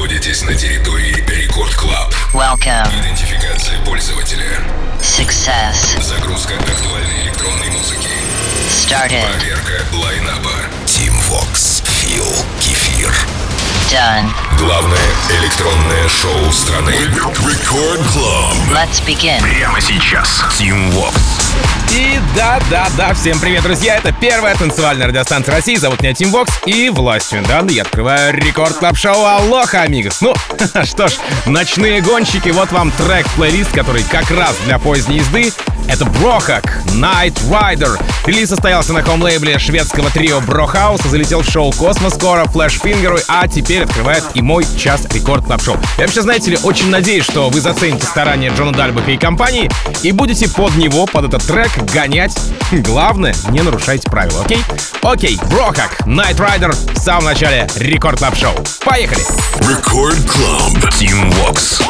находитесь на территории Record Club. Welcome. Идентификация пользователя. Success. Загрузка актуальной электронной музыки. Started. Проверка line-up а. Team Vox. Фил. Кефир. Done. Главное электронное шоу страны. Record Club. Let's begin. Прямо сейчас. Team Vox. И да-да-да, всем привет, друзья! Это первая танцевальная радиостанция России. Зовут меня Team Vox и властью данной я открываю Record Club Show Алоха, амигос. Ну, что ж, ночные гонщики, вот вам трек-плейлист, который как раз для поздней езды. Это Brohug, Night Rider. Релиз состоялся на home-лейбле шведского трио Brohouse, залетел в шоу Cosmo & Skoro, Flashfinger у, а теперь открывает и мой час Record Club Show. Я вообще, знаете ли, очень надеюсь, что вы зацените старания Джона Дальбаха и компании и будете под него, под этот трек гонять. Главное, не нарушайте правила, окей? Окей, Brohug, Night Rider в самом начале Record Club Show. Поехали! Рекорд Клаб. Team Vox.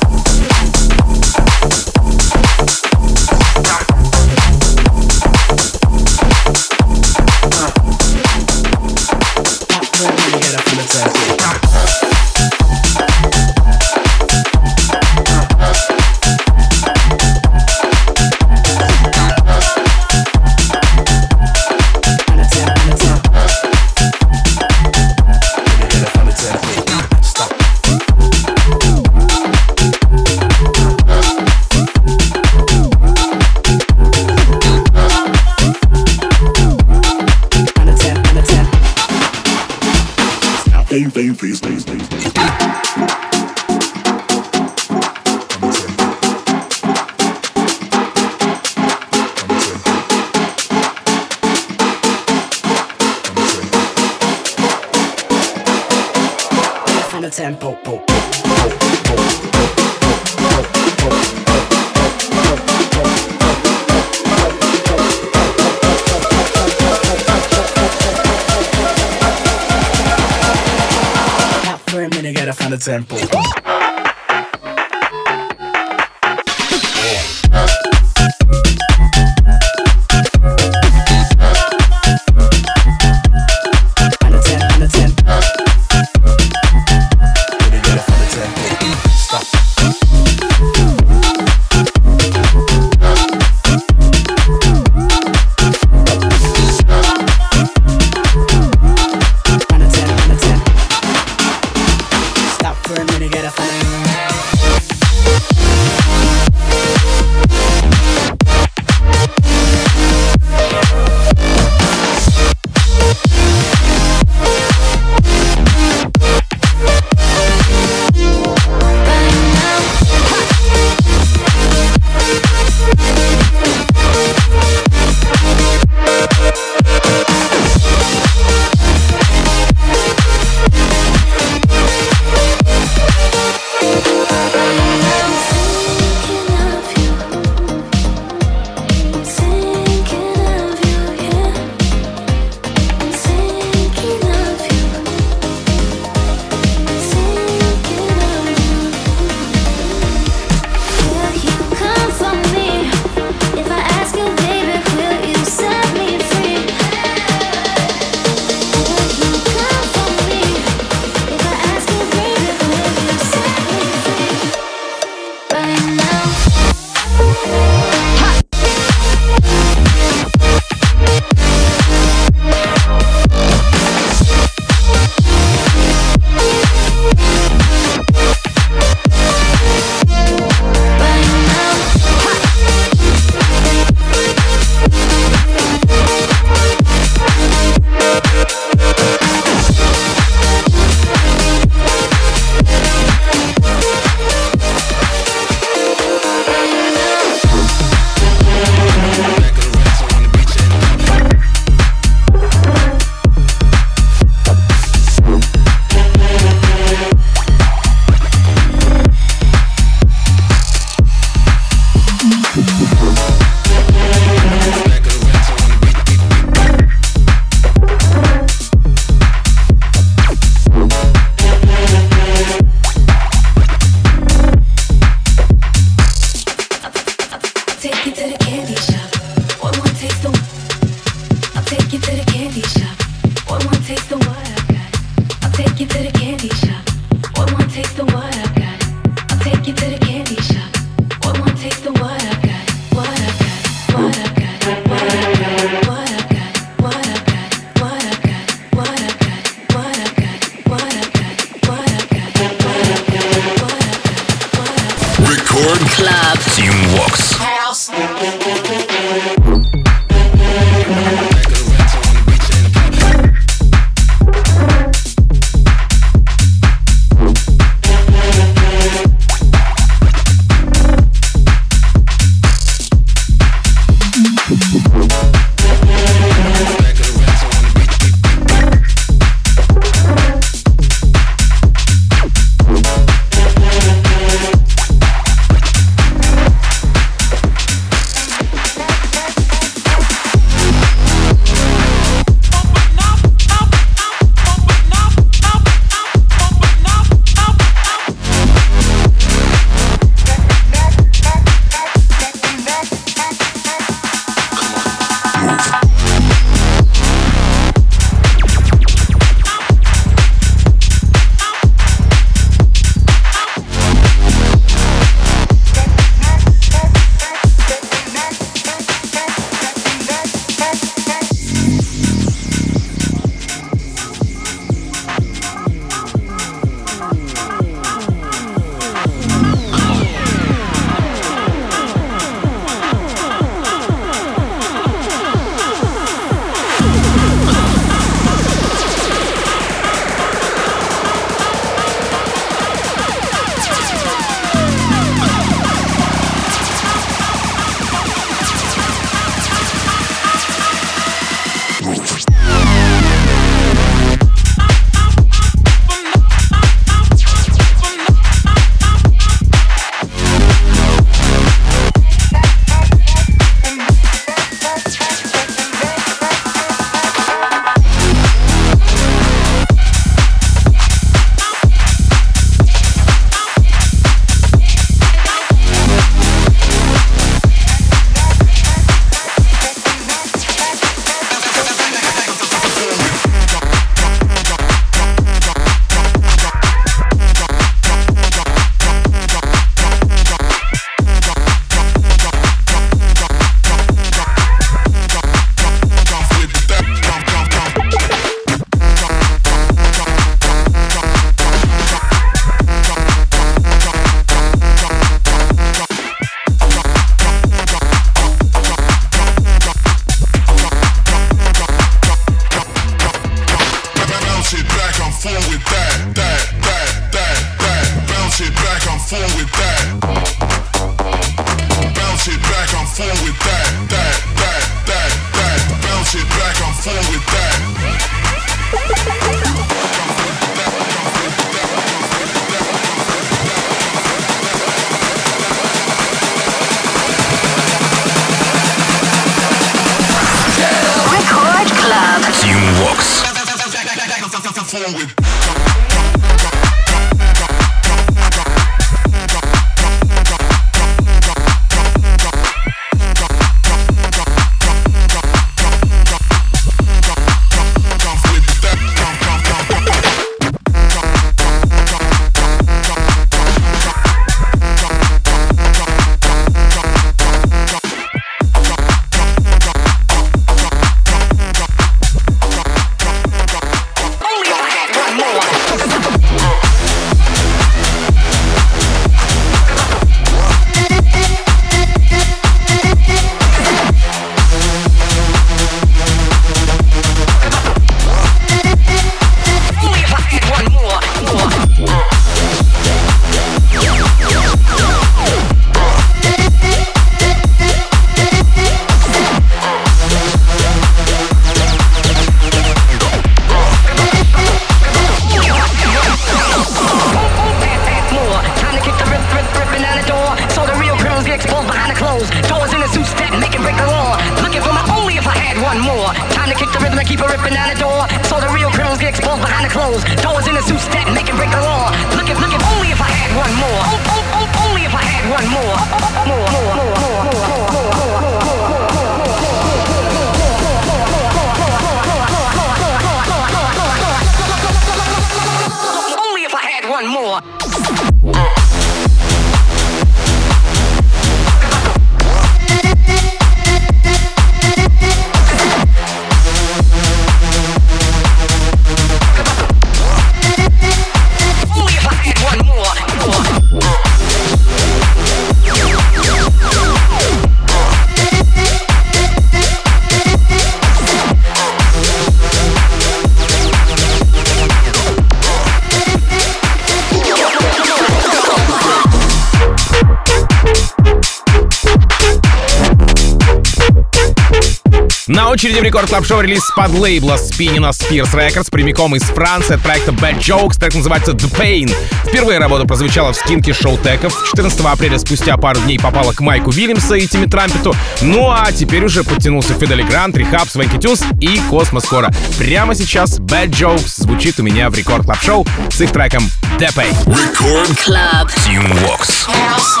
На очереди в Record Club Show релиз подлейбла Spinnin' а SPRS Records прямиком из Франции от проекта Bad Jokes, трек называется The Pain. Впервые работа прозвучала в Skink е Showtek ов. 14 апреля спустя пару дней попала к Майку Вильямса и Timmy Trumpet у. Ну а теперь уже подтянулся Fedde Le Grand, R3HAB, Swanky Tunes и Cosmo & Skoro. Прямо сейчас Bad Jokes звучит у меня в Record Club Show с их треком The Pain. Record Club. Team Vox. Работа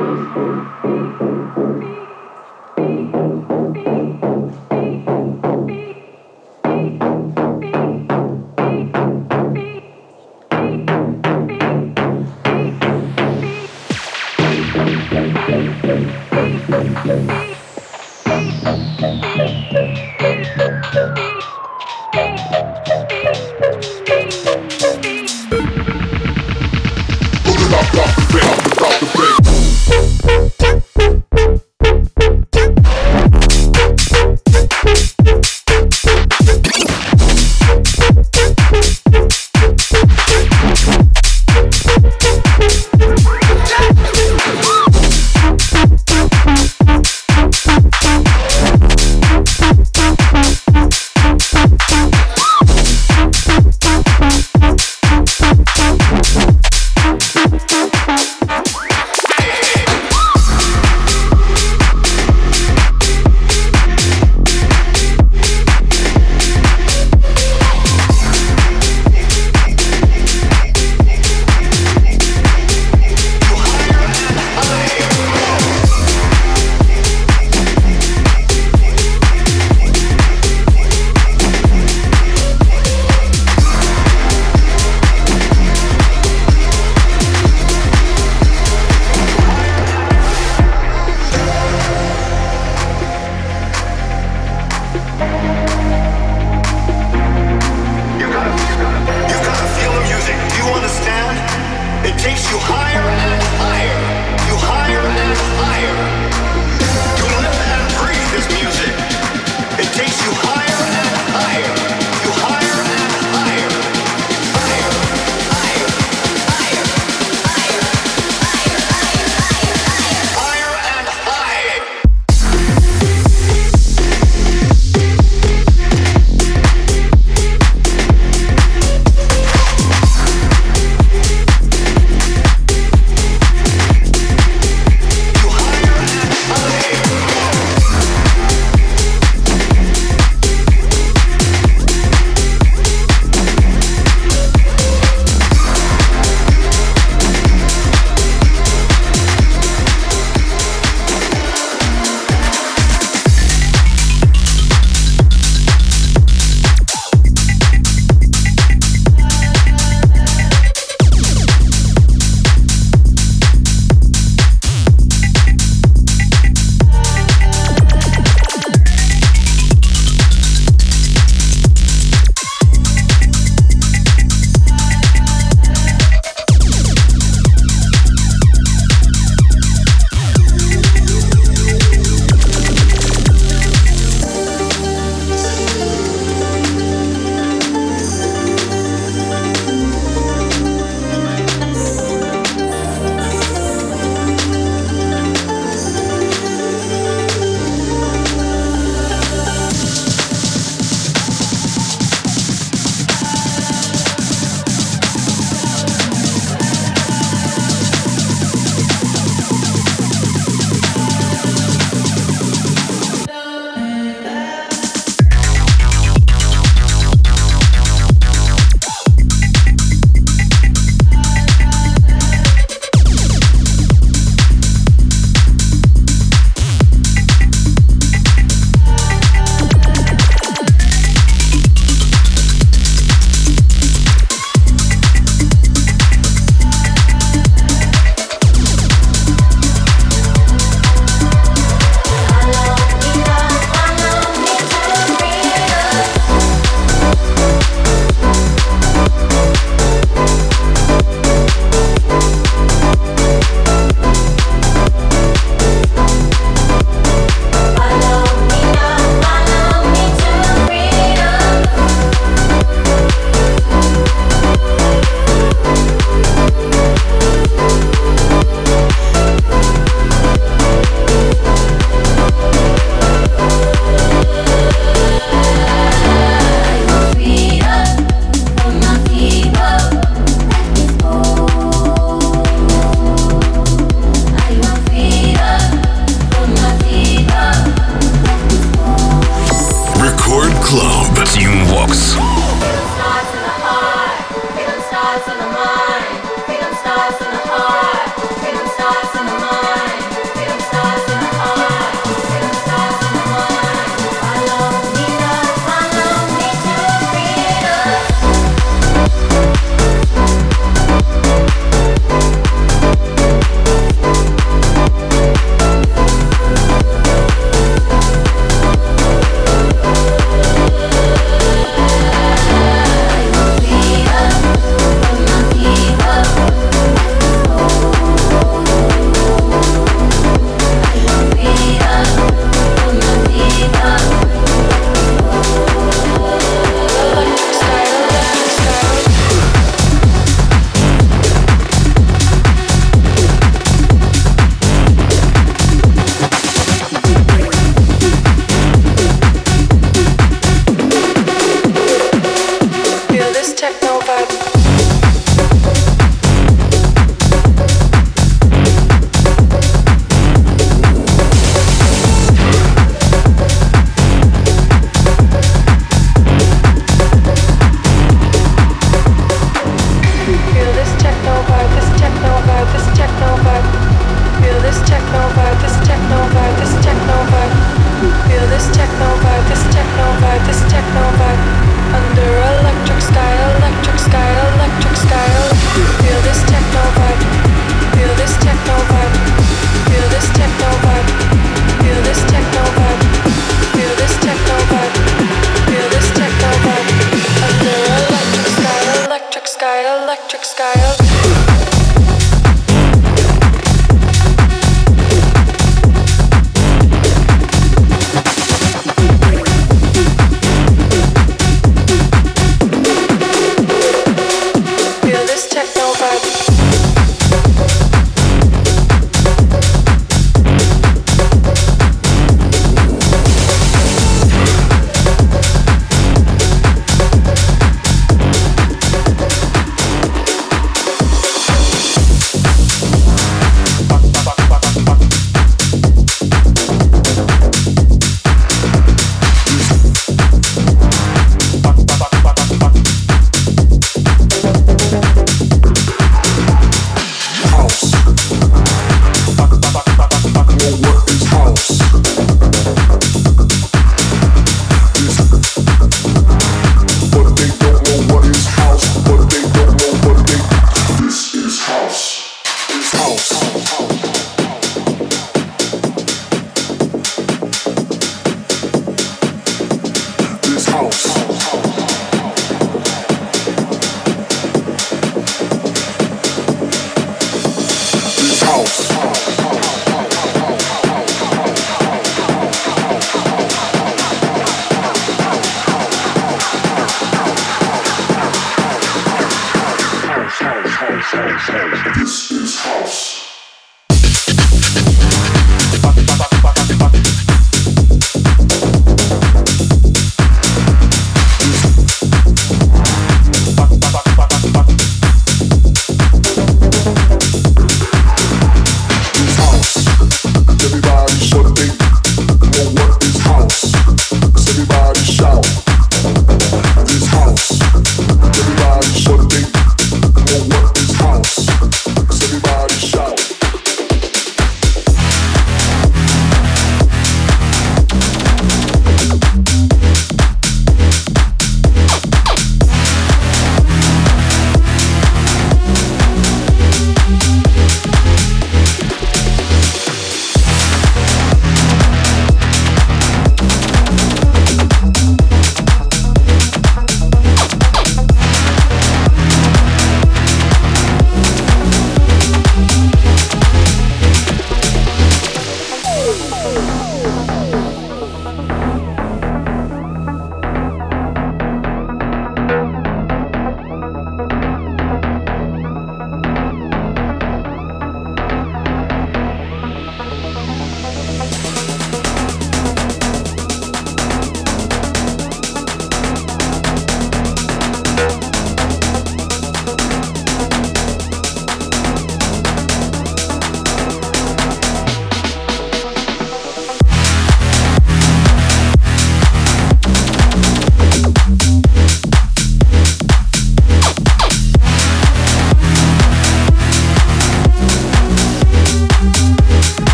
от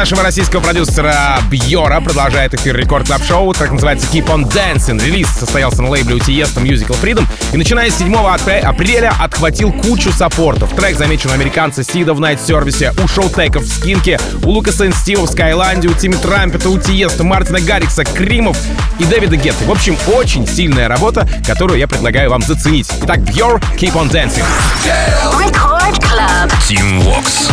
нашего российского продюсера Bjor а продолжает эфир Record Club Show. Так называется Keep on Dancing. Релиз состоялся на лейбле у Tiesto Musical Freedom. И начиная с 7 апреля отхватил кучу саппортов. Трек замечен у американца Сида в Night Service, у Showtek ов в Skink е, у Лукаса и Стива в Skyland е, у Timmy Trumpet а, у Tiesto, Мартина Гаррикса, KREAM ов и Дэвида Гетты. В общем, очень сильная работа, которую я предлагаю вам заценить. Итак, Bjor, Keep on Dancing. Record Club. Team Vox.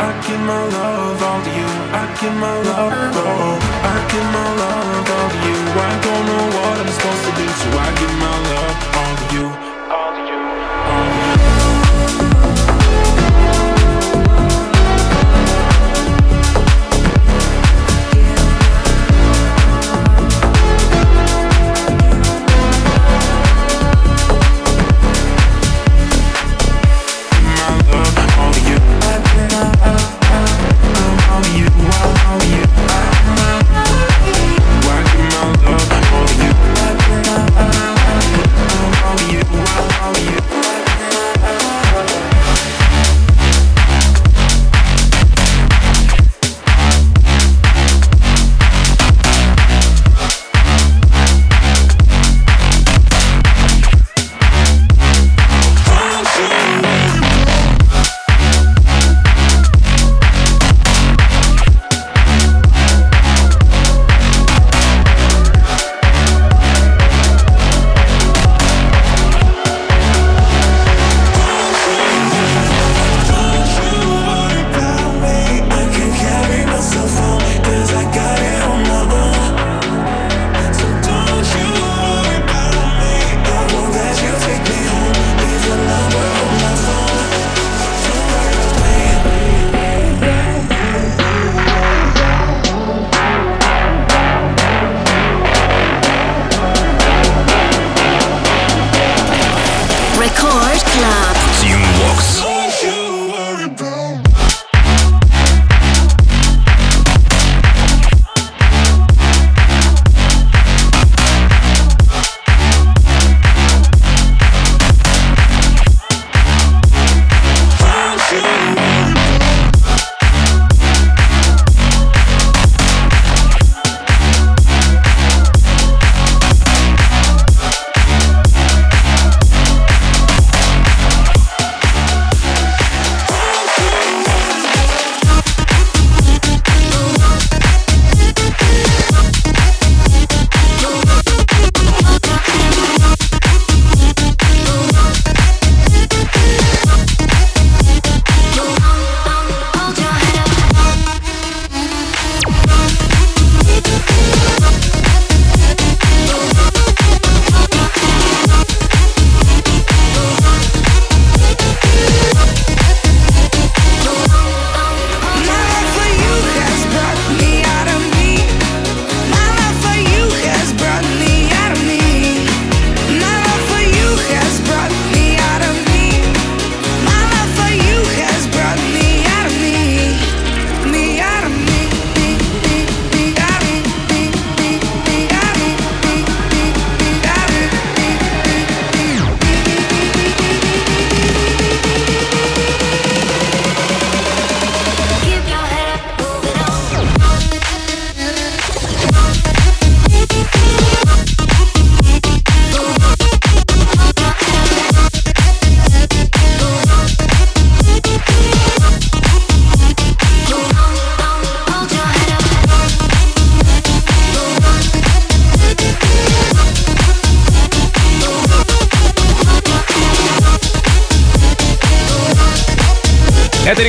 I give my love all to you. I give my love, oh. I give my love all to you. I don't know what I'm supposed to do, so I give my love.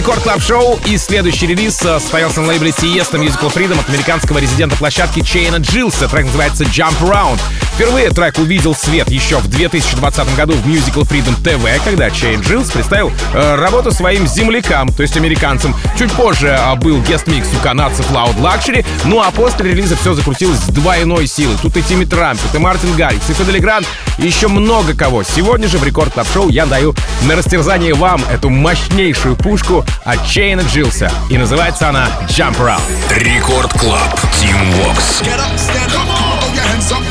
Record Club Show и следующий релиз э, состоялся на лейбле Tiesto Musical Freedom от американского резидента площадки Чейна Джилса. Трек называется Jump Around. Впервые трек увидел свет еще в 2020 году в Musical Freedom TV, когда Чейн Джилс представил э, работу своим землякам, то есть американцам. Чуть позже э, был гест-микс у канадцев Loud Luxury, ну а после релиза все закрутилось с двойной силой. Тут и Timmy Trumpet, и Мартин Гаррикс, и Fedde Le Grand, и еще много кого. Сегодня же в Record Club Show я даю на растерзание вам эту мощнейшую пушку от Чейна Джилса. И называется она Jump Around. Record Club. Team Vox. Get up, stand up, throw your hands up. Get up,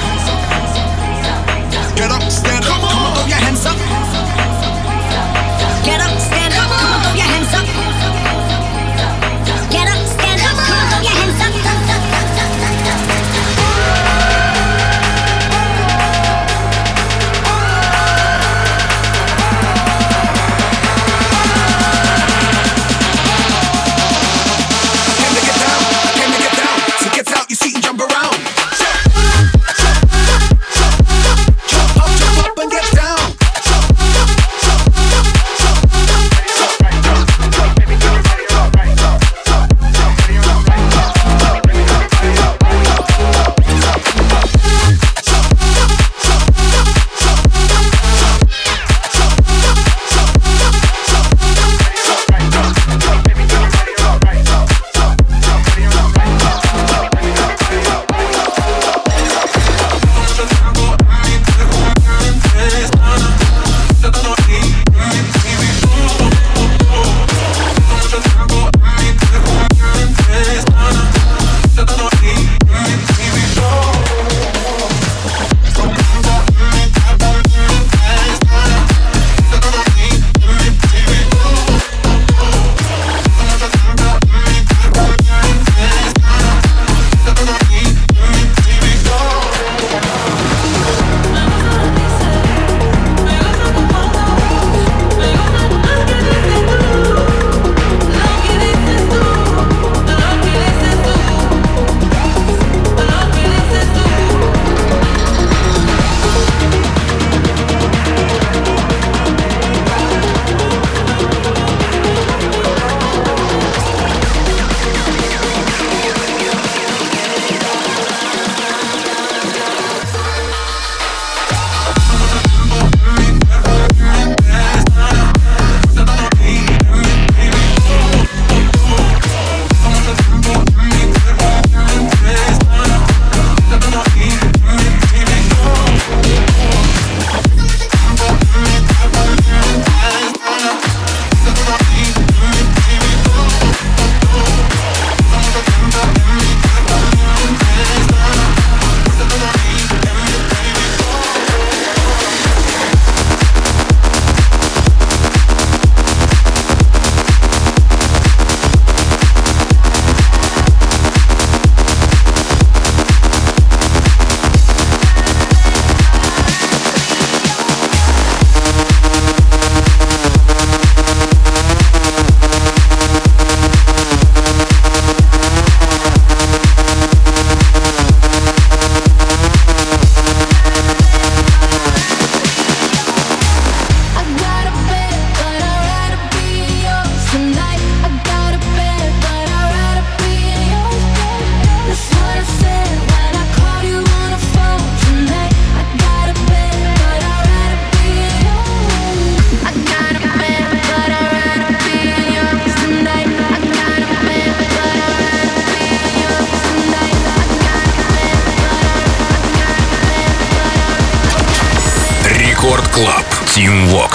Team Walk.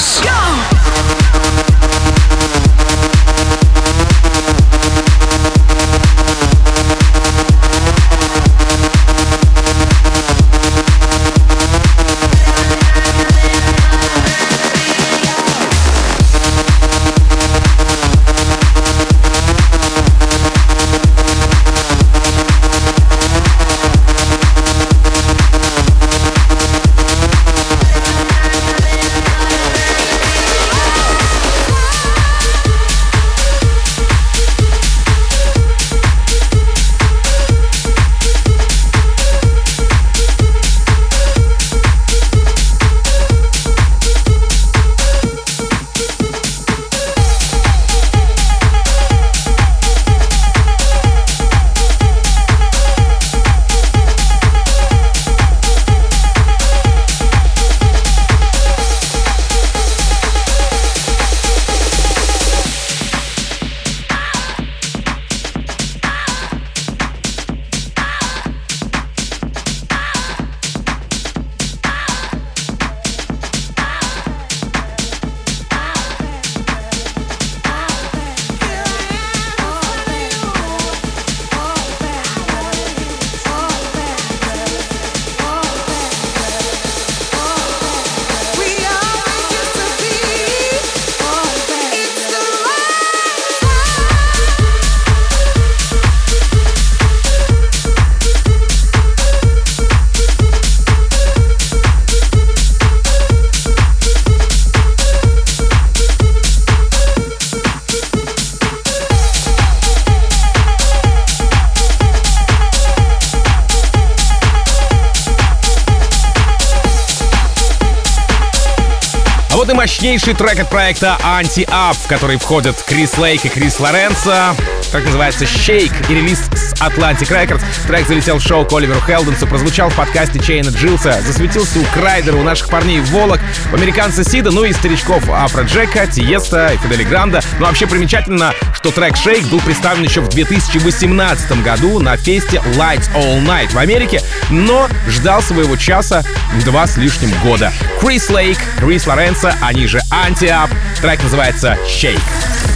Мощнейший трек от проекта Anti-Up, в который входят Крис Лейк и Крис Лоренцо. Трек называется «Shake» и релиз с Atlantic Records. Трек залетел в шоу к Оливеру Хелденсу, прозвучал в подкасте Чейна Джилса, засветился у Kryder а, у наших парней Volac, у американца Сида, ну и старичков Afrojack а, Tiesto и Fedde Le Grand а. Ну вообще примечательно, что трек «Shake» был представлен еще в 2018 году на фесте Lights All Night в Америке, но ждал своего часа два с лишним года. Крис Лейк, Крис Лоренцо, они же Anti-Up. Трек называется «Shake».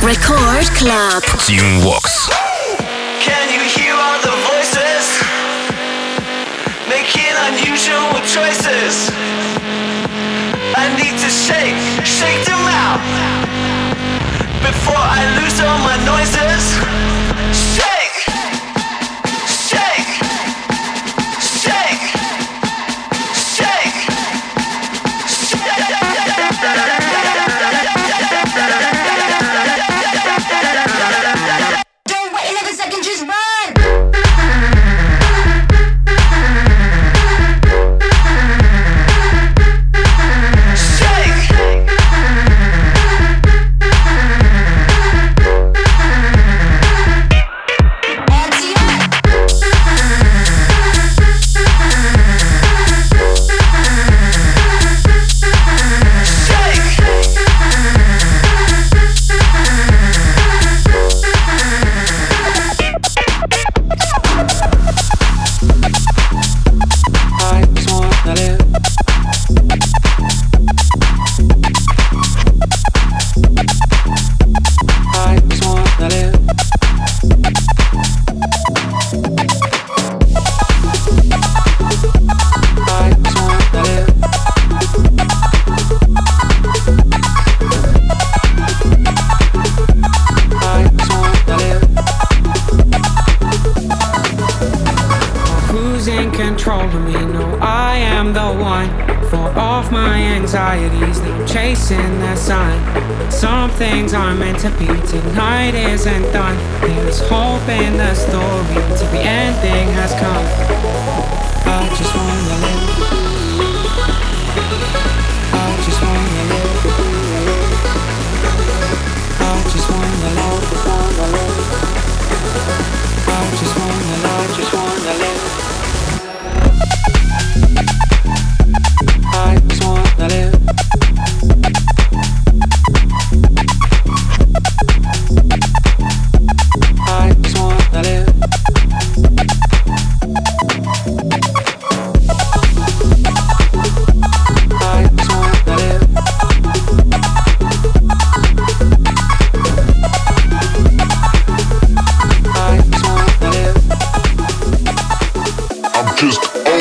Record Club. Team Vox. Can you hear all the voices making unusual choices? I need to shake, before I lose all my noises.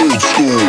Old school.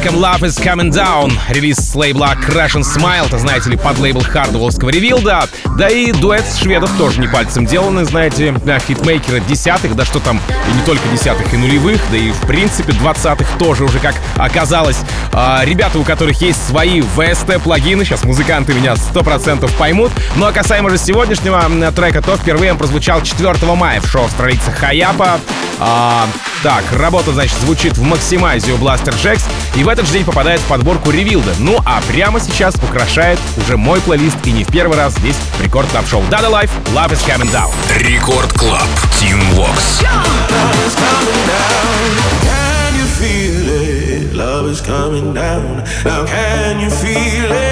Треком Love is Coming Down. Релиз с лейбла Crash and Smile, это, знаете ли, под лейбл хардволлского ревилда. Да и дуэт с шведов тоже не пальцем деланы, знаете, да, хитмейкеры десятых, да что там, и не только десятых, и нулевых, да и, в принципе, двадцатых тоже уже, как оказалось. А, ребята, у которых есть свои VST-плагины, сейчас музыканты меня 100% поймут. Ну а касаемо же сегодняшнего трека, то впервые он прозвучал 4 мая в шоу австралийца Хаяпа. А, так, работа, значит, звучит в Maximize у Blasterjaxx и в этот же день попадает в подборку Revealed а. Ну а прямо сейчас украшает уже мой плейлист и не в первый раз здесь в Record Club Show. Dada Life, Love is Coming Down. Record Club. Team Vox. Can you feel it? Love is coming down. Now can you feel it?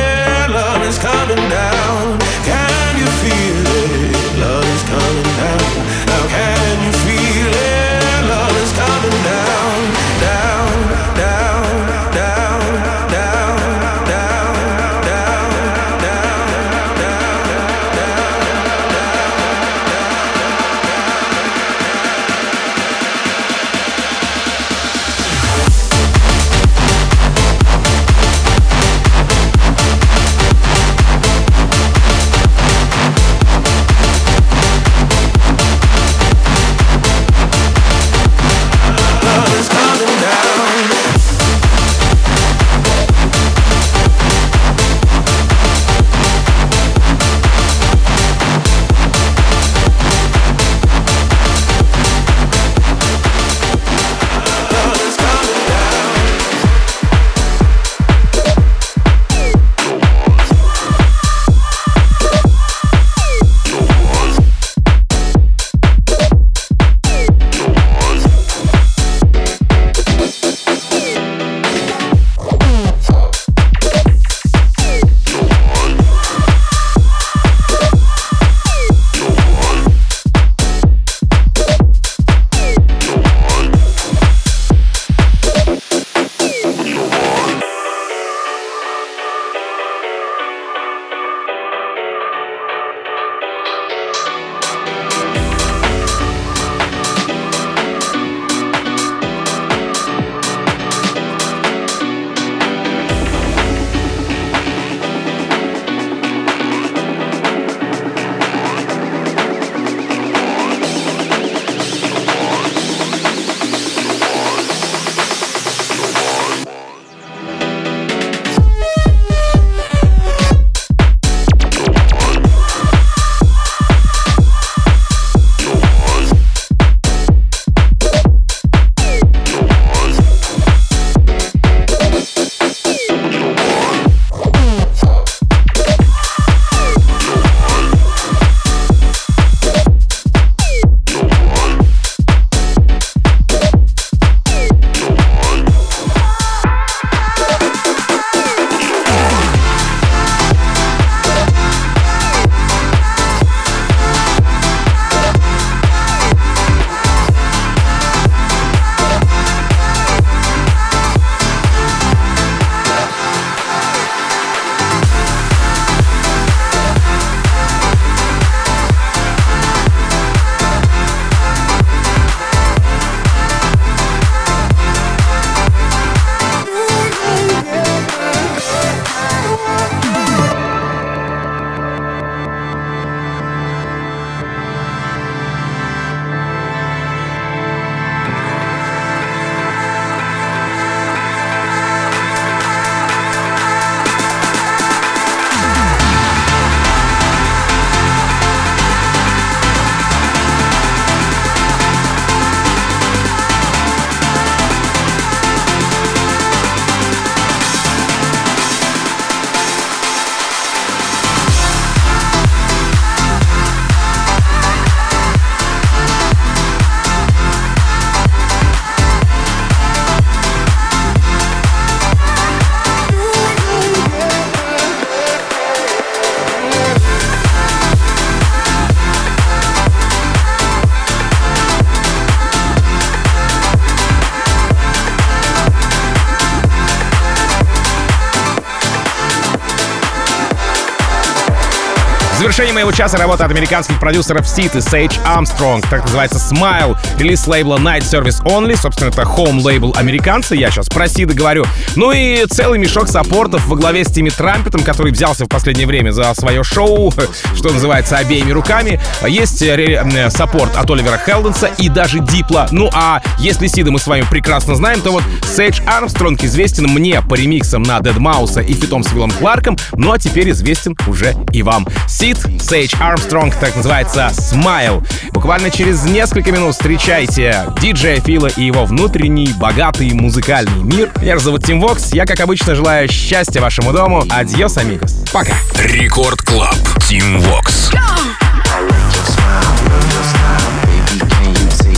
Завершении моего часа работа от американских продюсеров CID и Sage Armstrong, так называется Smile, релиз лейбла Night Service Only, собственно, это home лейбл американца, я сейчас про Сида говорю. Ну и целый мешок саппортов во главе с Тимми Трампетом, который взялся в последнее время за свое шоу, что называется, обеими руками. Есть э, саппорт от Оливера Хелденса и даже Дипла. Ну а если Сида мы с вами прекрасно знаем, то вот Сейдж Армстронг известен мне по ремиксам на deadmau5 и фитом с Виллом Кларком, ну а теперь известен уже и вам. Сид, Сейдж Армстронг, так называется Smile. Буквально через несколько минут встречайте диджея Фила и его внутренний, богатый музыкальный мир. Меня зовут Тим Вокс, я, как обычно, желаю счастья вашему дому. Adiós, amigos. Пока. Record Club. Тим Вокс. Shawty,